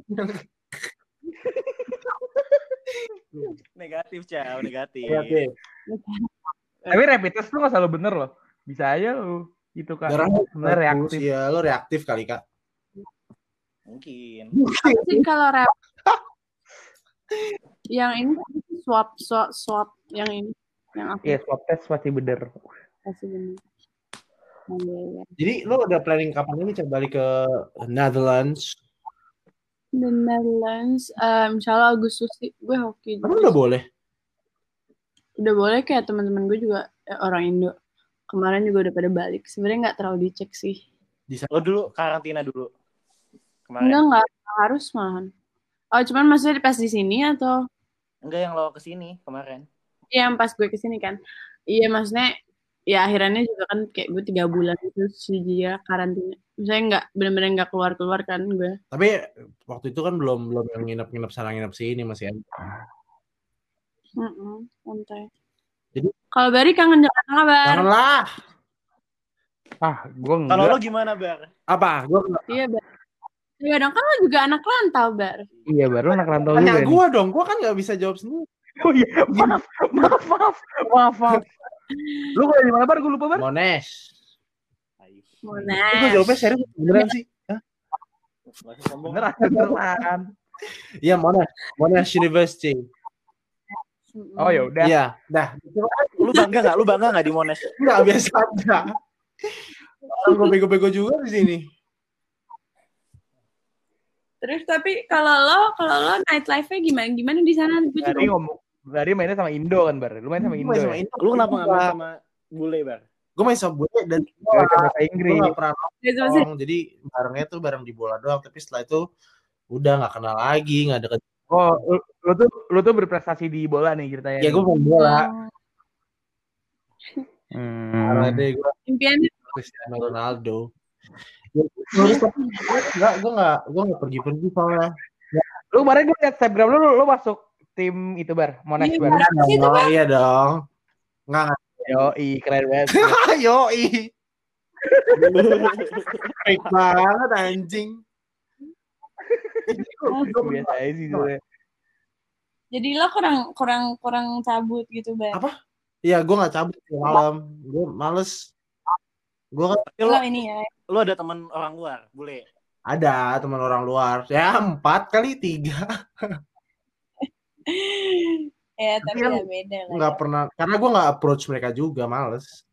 Negatif, Cak. Negatif.
Oke.
Tapi rapid test lu gak selalu bener loh. Bisa aja lu. Gitu kan.
Darah
Sebenarnya reaktif.
Ya, lu reaktif kali, Kak.
Mungkin.
sih kalau rap yang ini swap swap swap yang ini yang aku
Iya, swab test pasti bener.
kasih bener Oh, iya, iya.
Jadi lo udah planning kapan ini coba balik ke Netherlands?
The Netherlands, um, insya Allah Agustus sih, gue hoki.
Emang udah boleh?
Udah boleh kayak teman-teman gue juga eh, orang Indo. Kemarin juga udah pada balik. Sebenarnya nggak terlalu dicek sih.
Lo dulu karantina dulu. Kemarin.
Enggak nggak harus malahan. Oh cuman maksudnya pas di sini atau
Enggak yang lo ke sini kemarin.
Iya, yang pas gue ke sini kan. Iya maksudnya ya akhirnya juga kan kayak gue tiga bulan itu sih dia karantina. Misalnya nggak bener-bener nggak keluar-keluar kan gue.
Tapi waktu itu kan belum belum yang nginep-nginep sana nginep sini masih ada.
Mm-mm, santai.
Jadi-
kalau Bari kangen Jakarta nggak Bar?
Jangan lah.
Ah, gue enggak.
Kalau lo gimana, Bar?
Apa? Gua
Iya Bar. Iya dong kan lo juga anak rantau Bar.
Iya, baru anak rantau juga
tanya gua dong. Gua kan nggak bisa jawab sendiri.
Oh iya, maaf, maaf, maaf, maaf, maaf. Lu kalau di mana bar? Gue lupa bar.
Monash.
Mana?
Gue jawabnya serius beneran sih. Hah?
Beneran, beneran.
Iya Monash. Monash University.
Oh ya udah.
Iya. Dah.
Lu bangga nggak? Lu bangga nggak di Monash?
Nggak biasa aja. Orang gue bego-bego juga di sini.
Terus tapi kalau lo kalau lo night life-nya gimana? Gimana di sana? Gue
Dari
juga
ngomong, dari mainnya sama Indo kan bar. Lu main sama
Gue
Indo.
main sama
ya?
Indo.
Lu kenapa nggak main sama bule, Bar?
Gue main sama bule dan
Gak bisa bahasa
gue
Inggris.
gak pernah
Gak sama
nongkrong. Jadi barengnya tuh bareng di bola doang. Tapi setelah itu udah nggak kenal lagi, nggak deket.
Oh, lu, lu tuh lu tuh berprestasi di bola nih ceritanya.
Ya gue main bola.
Hmm.
Karena deh gue
impiannya
Cristiano Ronaldo. Ya, terus tapi nggak, gue nggak, gue nggak pergi-pergi soalnya.
Lu kemarin gue liat Instagram lu, lu, lu masuk tim itu bar, Monash
Iya,
bar.
Bar. Itu,
Oh, iya dong. Nggak, nggak.
Yoi, keren banget.
Yoi. Fake banget anjing.
Biasa aja sih sebenarnya.
jadi lo kurang kurang kurang cabut gitu Bar.
Apa? Iya, gue nggak cabut malam. Gue males. Gue kan
Lo ini ya.
lu ada teman orang luar, bule.
ada teman orang luar. Ya empat kali tiga.
ya tapi
kan
ya beda lah.
Nggak pernah. Karena gue nggak approach mereka juga, males.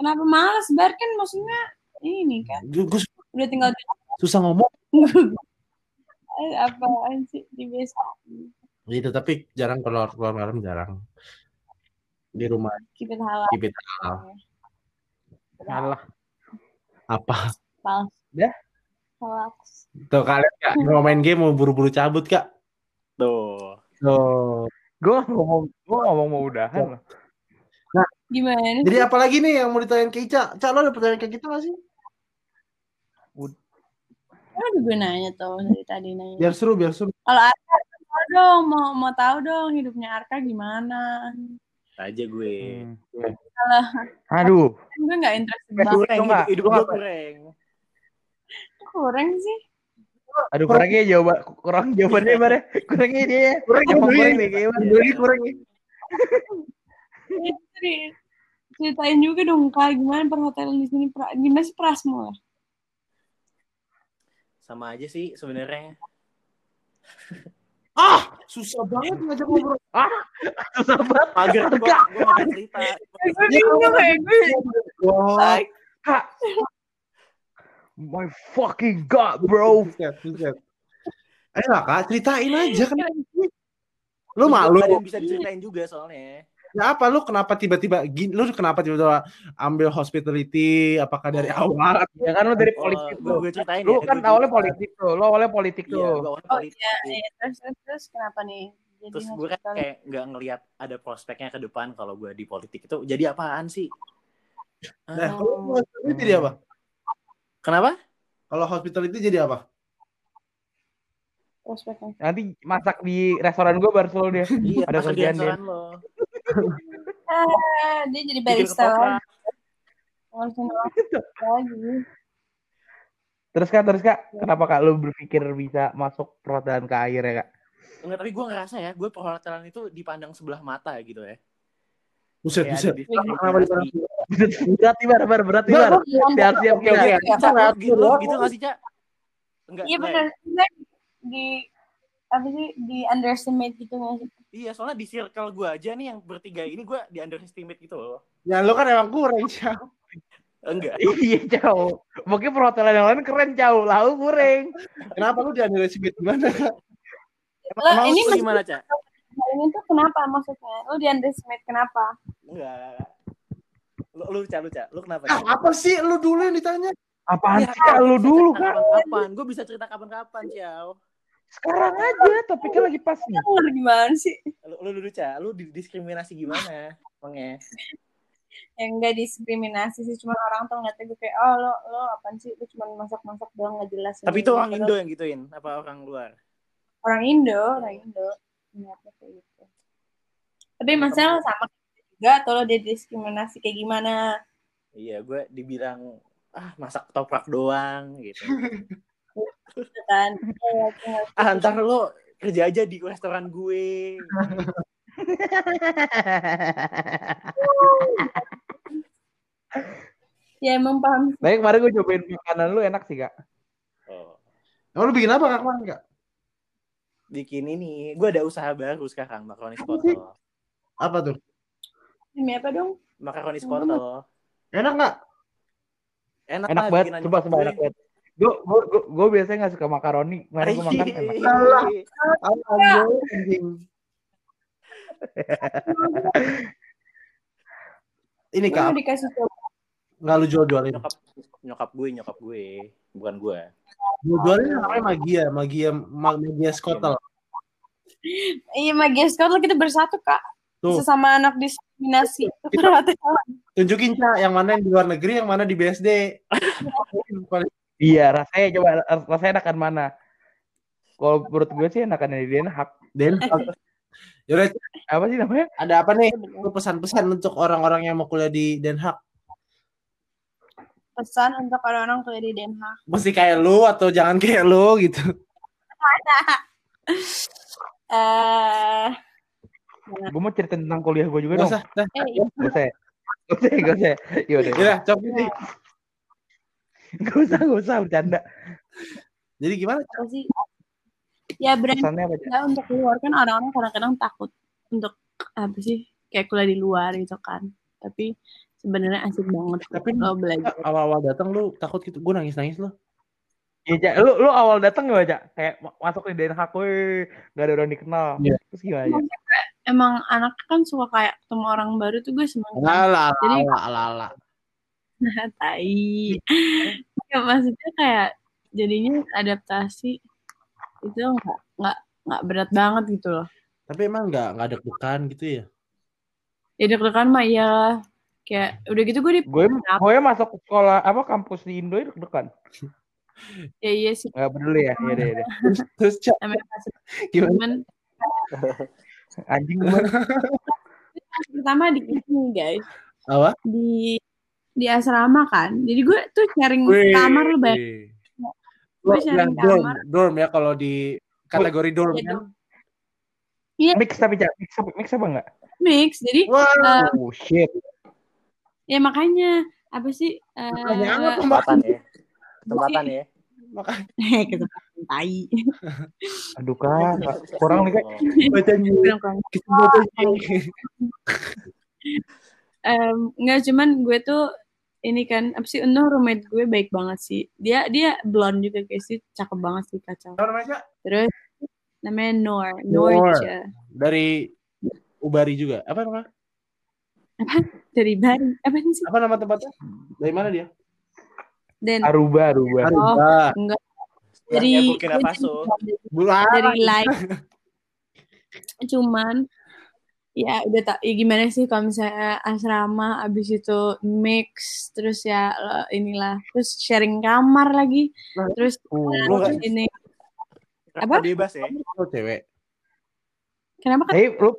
Kenapa males Bar kan maksudnya ini kan
Gue gue
udah tinggal
susah ngomong
Eh, apaan sih di desa
gitu. Tapi jarang keluar keluar malam jarang. Di rumah
keep it halal.
keep it halal.
Alah.
Apa?
Pals. Pals.
Tuh kalian kak mau main game mau buru-buru cabut kak.
Tuh.
Tuh.
Gue ngomong, gue ngomong mau udahan loh.
Gimana?
Jadi apa lagi nih yang mau ditanyain ke Ica? Cak, lo ada pertanyaan kayak gitu gak sih?
Kan udah gue nanya tuh dari tadi nanya.
Biar seru, biar seru.
Kalau Arka mau dong, mau mau tahu dong hidupnya Arka gimana?
Aja gue.
Hmm. Aduh.
gue nggak interested
Eh,
banget.
Kurang,
Itu nggak-
hidup, hidup
itu
gue kurang.
Kurang sih.
Aduh kurangnya jawab kurang jawabannya bar ya. Kurangnya dia ya.
Kurang kurang
kurang deh kayaknya.
Lagi kurang nih.
Ya, ceri- ceritain juga dong kak gimana perhotelan di sini pra- gimana sih Prasmo
Sama aja sih sebenarnya.
Ah, susah banget ngajak ngobrol.
Susah banget.
Mager gue, nggak cerita.
gue bingung kayak gue
Kak. My fucking god, bro.
Ayo lah kak, ceritain aja kan. Lu malu.
Ada yang bisa diceritain juga soalnya.
Ya apa lu kenapa tiba-tiba gini? Lu kenapa tiba-tiba ambil hospitality? Apakah dari awal?
Ya kan lu dari
Oh,
politik
gue,
tuh.
gue ceritain
Lu
ya.
kan
gue
awalnya politik tuh. Lu awalnya politik
Iya,
tuh.
awalnya
oh
politik.
iya iya terus terus terus kenapa nih jadi
Terus gue kan kayak nggak ngelihat ada prospeknya ke depan kalau gue di politik itu jadi apaan sih?
Nah,
Ah,
kalau hospitality jadi apa?
Kenapa?
Kalau hospitality jadi apa?
prospeknya
Nanti masak di restoran gue baru selalu dia.
Iya,
Ada
di
kerjaan dia.
lo.
Ah dia jadi barista lagi
Terus kak, terus kak, kenapa kak lu berpikir bisa masuk perhotelan ke air ya kak?
Enggak, tapi gue ngerasa ya, gue perhotelan itu dipandang sebelah mata gitu ya.
Buset, buset. Kenapa
berat nih bar, bar, berat nih bar. Siap, siap,
Oke, oke.
siap.
Cak, lu gitu, gitu gak sih, Cak? Enggak.
iya
enggak
benar di apa sih di underestimate gitu nggak sih
Iya, soalnya di circle gue aja nih yang bertiga ini gue di underestimate gitu loh.
Ya lu kan emang kurang, Ciao.
Enggak.
Iya, Cau. Mungkin perhotelan yang lain keren, Cau. Lau kurang.
Kenapa lu di underestimate gimana? Kak?
Lo,
Emang
ini
lu gimana, Cak?
ini tuh kenapa maksudnya? Lo di underestimate kenapa?
Enggak. Lu, lu, Cak, lu, Cak. Lu kenapa,
Ah, apa sih lu dulu yang ditanya?
Apaan
Iya,
sih? Lu dulu, Kak.
Kapan-kapan. Gue bisa cerita kapan-kapan, Ciao.
Sekarang aja, topiknya lagi pas nih.
Lo gimana sih?
Lu, lu dulu, Cak. Lu didiskriminasi gimana? Emangnya?
Yang enggak diskriminasi sih, cuma orang tuh ngeliatnya gue kayak, oh lo lo apaan sih? Lo cuma masak-masak doang nggak jelas.
Tapi itu orang Indo yang gituin, apa orang luar?
Orang Indo, orang Indo. Ngeliatnya kayak gitu. Tapi masalah sama juga atau lo didiskriminasi kayak gimana?
Iya, gue dibilang ah masak toprak doang gitu.
Gitu kan? Kayak tinggal
ah ntar lo kerja aja di restoran gue.
ya emang paham
Tapi kemarin gue cobain makanan lu enak sih, Kak.
Oh,
Emang lu bikin apa Kak kemarin, Kak?
bikin ini, gue ada usaha baru sekarang, makaroni skotol.
Apa tuh?
demi apa dong?
Makaroni skotol.
Enak nggak?
Enak,
Enak banget, coba coba enak banget. Gue gue gue, gue biasanya nggak suka makaroni, kemarin gue makan enak.
Ini Kak,
dikasih coba.
nggak lu jual-jualin.
nyokap nyokap gue, nyokap gue, bukan gue.
Lu jualin namanya Magia, Magia Ma- Magia Skotel.
Iya, Magia Scott lo kita bersatu, Kak.
Tuh.
Sesama anak diskriminasi.
Kita- Tunjukin Cak, yang mana yang di luar negeri, yang mana di BSD.
Iya, rasanya coba rasanya enakan mana? Kalau menurut gue sih enakan yang di Den Haag.
Den, Yaudah,
Apa sih namanya?
ada apa nih? Lu pesan-pesan untuk orang-orang yang mau kuliah di Den Haag.
Pesan untuk orang-orang kuliah di Den Haag.
Mesti kayak lu atau jangan kayak lu gitu.
Eh,
Gue mau cerita tentang kuliah gue juga
Gak
dong.
usah.
Eh, iya.
Gak usah ya? Gak usah, ya? gak usah. ya? Yaudah.
Yaudah, coba nih.
Gak usah, gak usah bercanda.
Jadi gimana?
apa sih? Ya berani lah untuk keluar kan orang-orang kadang-kadang takut untuk apa sih kayak kuliah di luar gitu kan. Tapi sebenarnya asik banget
Tapi
lo belajar.
awal-awal datang lu takut gitu. Gue nangis-nangis lu.
Iya. Lu, lu awal datang gak, Cak? Kayak ma- masuk di Den weh, gak ada orang dikenal.
Iya.
Terus gimana, Cak?
Emang anak kan suka kayak ketemu orang baru tuh gue seneng kan.
Lala,
Jadi-
lala, lala.
Nah, tai. Ya, maksudnya kayak jadinya adaptasi itu nggak nggak nggak berat banget gitu loh.
Tapi emang nggak nggak deg-degan gitu ya?
Ya deg-degan mah iya kayak udah gitu gue di
Gue gue masuk sekolah apa kampus di Indo itu dekan.
ya iya sih
Gak peduli ya. Iya deh, iya.
Terus, gimana?
cuman
Anjing gue.
pertama di ini guys
Apa?
di di asrama kan jadi gue tuh sharing kamar lu banyak
Lo
Gue sharing
dorm,
kamar.
dorm ya kalau di kategori dorm
Iya
kan.
dong.
Mix tapi mix apa mix apa enggak?
mix jadi
Wah,
Oh shit.
ya makanya apa sih eh
makanya apa
Tempatan ya. Tempatan ya.
Makanya
kesempatan tai
Aduh kak, kurang nih kak.
bacanya. Kita
nggak cuman gue tuh ini kan apa sih Uno roommate gue baik banget sih dia dia blonde juga guys sih cakep banget sih kacau
Apa namanya
terus namanya Nor
Nor. Dari Ubari juga. Apa namanya?
dari Bali apa sih
Apa nama tempatnya? Dari mana dia?
dan
Aruba, Aruba.
Aruba.
enggak
Dari
dari
Burkina Faso.
Dari like cuman ya udah tak ya gimana sih kalau misalnya asrama abis itu mix terus ya lo- inilah terus sharing kamar lagi
Nah,
terus
Uh,
eh,
lu
ini
Apa?
Apa?
Bebas ya.
Lo cewek.
kenapa kan
Hei, lu.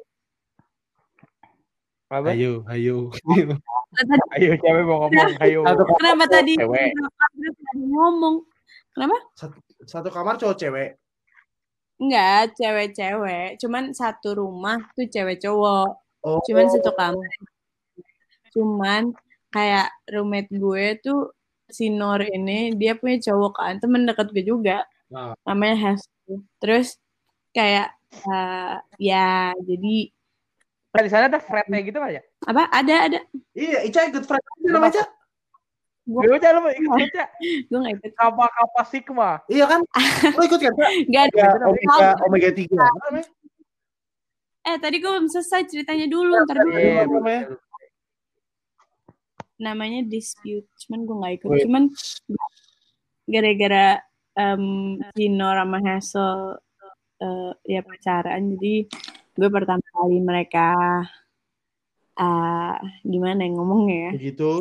Apa?
Ayo, ayo.
Ayo, cewek mau ngomong. Ayo.
Satu
kenapa tadi
cewek.
ngomong kenapa
Satu kamar cowok cewek.
Enggak, cewek-cewek. Cuman satu rumah tuh cewek cowok.
Oh.
Cuman satu kamar. Cuman kayak roommate gue tuh si Nur ini dia punya cowok kan, temen deket gue juga.
Nah.
Namanya Hesti. Terus kayak eh, ya jadi
Nah, di sana ada Frednya gitu nggak ya?
apa ada ada
Iya, Ica ikut friend aja namanya,
Gue aja lu mau ikut aja.
gue nggak ikut
Kappa Kappa Sigma.
Iya kan? Lo ikut kan?
Nggak ada
Ya, Omega, Omega 3. Apa namanya?
eh tadi gue belum selesai ceritanya dulu ntar dulu
Iya,
namanya?
dispute cuman gue nggak ikut
Wait.
cuman gara-gara um, Gino sama Hassel eh, ya pacaran jadi gue pertama kali mereka ah gimana ya ngomongnya ya
Begitu.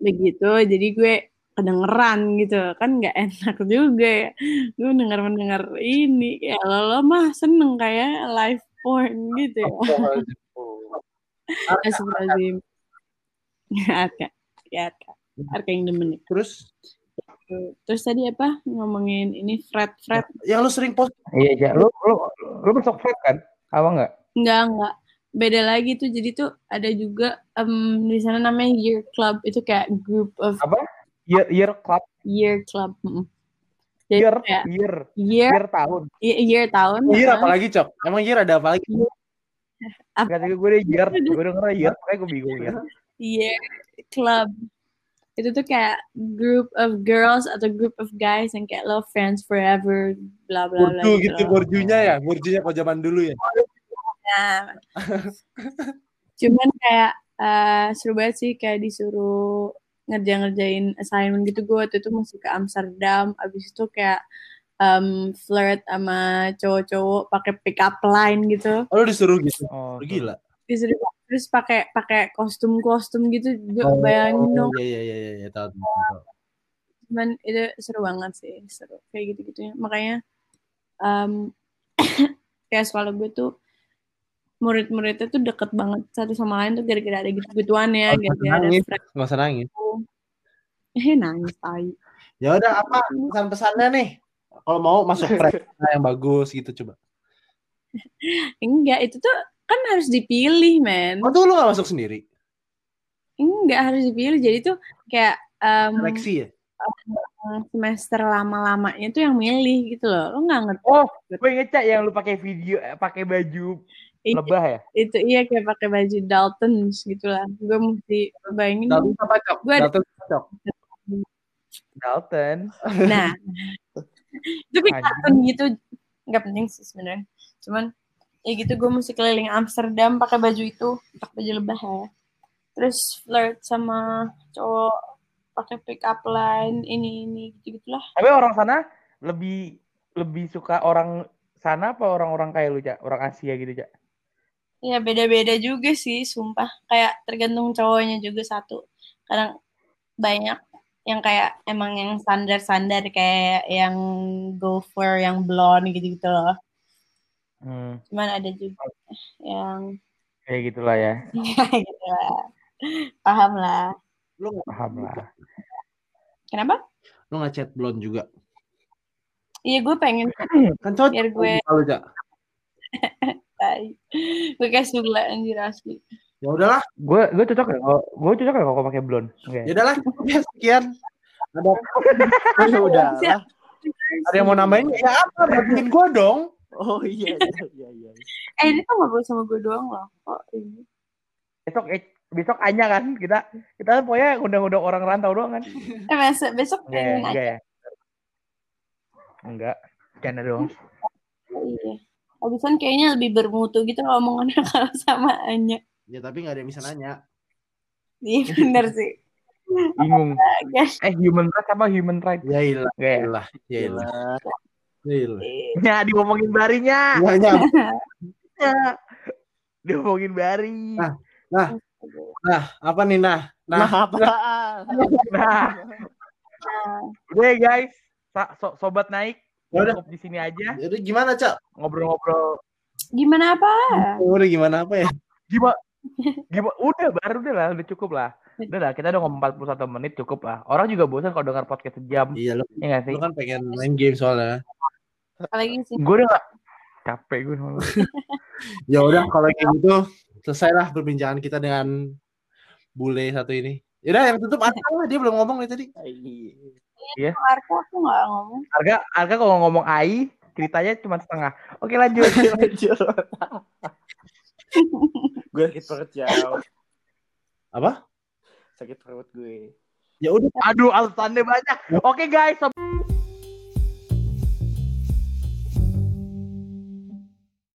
Begitu jadi gue kedengeran gitu kan nggak enak juga ya gue denger mendengar ini ya lo lo mah seneng kayak live porn gitu ya Astagfirullahaladzim Arka ya Arka Arka yang demen.
Terus
terus tadi apa ngomongin ini Fred Fred
yang lu sering post
Iya, ja. Lu lu lu masuk Fred kan? Apa enggak?
Enggak, enggak. Beda lagi tuh. Jadi tuh ada juga em, di sana namanya Year Club. Itu kayak group of
Apa? Year year club,
Year Club. Mm. Jadi
year
kayak
year
year,
year tahun.
year, year tahun.
year
heeh.
apa lagi, Cok? Emang year ada apa lagi?
Tadi gue deh year, gue denger year, kayak gue bingung ya.
Year Club. Itu tuh kayak group of girls atau group of guys yang kayak love friends forever, bla bla bla. Gitu
gitu,
loh.
burjunya ya. Burjunya kalau zaman dulu ya.
Nah, cuman kayak eh, seru banget sih kayak disuruh ngerjain-ngerjain assignment gitu. Gue waktu itu masih ke Amsterdam. Abis itu kayak em, flirt sama cowok-cowok pakai pick up line gitu.
Oh, disuruh gitu.
Oh,
Gila.
disuruh terus pakai pakai kostum-kostum gitu. Gua bayangin dong.
Iya, iya, iya, iya, iya, tahu,
cuman itu seru banget sih seru. Kayak gitu gitunya makanya em, kayak sekolah gue tuh murid-muridnya tuh deket banget satu sama lain tuh gara-gara ada gitu-gituan ya
Oh,
gara-gara ada
Nggak usah nangis.
eh nangis tai
Ya udah apa pesan-pesannya nih? Kalau mau masuk friend yang bagus gitu coba.
enggak itu tuh kan harus dipilih men
Oh, tuh lu gak masuk sendiri?
enggak harus dipilih jadi tuh kayak em,
Seleksi ya?
semester lama-lamanya tuh yang milih gitu loh lo nggak ngerti
Oh, gue inget Cak, yang lu pakai video, eh, pakai baju lebah ya?
itu iya kayak pakai baju Dalton gitu lah gue mesti bayangin
Dalton apa cok?
Gua ada-
Dalton cok?
Dalton.
Nah, itu kayak kartun gitu nggak penting sih sebenarnya. Cuman ya gitu gue mesti keliling Amsterdam pakai baju itu, pakai baju lebah ya. Terus flirt sama cowok pakai pick up line ini ini gitu gitulah.
Tapi orang sana lebih lebih suka orang sana apa orang-orang kayak lu, Cak? Orang Asia gitu, Cak?
Ya beda-beda juga sih, sumpah. Kayak tergantung cowoknya juga satu. Kadang banyak yang kayak emang yang standar-standar kayak yang gopher, yang blonde gitu-gitu loh.
Hmm,
Cuman ada juga yang
kayak gitulah ya.
gitu lah. Paham lah.
Lu nggak
Paham lah.
Kenapa?
lu nggak chat blonde juga?
Iya gue pengen
Kan cocok.
Biar gue-
Kalau cak.
tai. Gue kayak suka anjir asli.
Ya udahlah,
Gue gue cocok ya kalau gue cocok ya kalau pakai blonde. Oke.
ya udahlah. Ya, sekian. Ada
Oh, ya udah
ada yang mau nambahin? Ya apa? Bantuin gua dong.
Oh iya iya iya. iya.
Eh ini tuh gak boleh sama gue doang loh. Oh ini.
Besok eh, besok Anya kan kita kita kan pokoknya undang-undang orang rantau doang kan.
Eh besok, besok
Enggak
pengen
enggak ya. Enggak. Canda doang.
Iya. Abisan kayaknya lebih bermutu gitu loh omongannya kalau sama Anya.
Ya tapi nggak ada yang bisa nanya.
Iya bener sih.
Bingung.
Guys.
Eh human rights apa human rights?
Ya ilah,
ya.
ilah, ya ilah,
Gila.
ya ilah.
Ya diomongin barinya.
Ya, ya.
Ya. Diomongin bari.
Nah. Nah, apa nih nah?
Nah,
Nah,
apaan?
Nah,
Nah,
udah ya, guys. Sa- so- sobat naik.
Ya udah.
Di sini aja
jadi gimana cak?
ngobrol-ngobrol.
gimana apa?
Udah gimana apa ya?
Gimana? Gimana? Udah baru udah lah, udah cukup lah. Udah lah, kita udah ngomong 41 menit cukup lah. Orang juga bosan kalau dengar podcast sejam.
Iya lo,
Ya sih?
lo kan pengen main game soalnya.
Apalagi sih.
Gue udah gak capek gue.
Ya udah kalau kayak gitu selesailah perbincangan kita dengan bule satu ini. Ya udah yang tutup apa lah dia belum ngomong nih tadi.
Iya.
Arka aku gak ngomong.
Harga harga kalau ngomong AI ceritanya cuma setengah. Oke lanjut.
lanjut gue sakit perut ya
Apa?
sakit perut gue
Ya udah
Aduh alasannya banyak. Oke guys,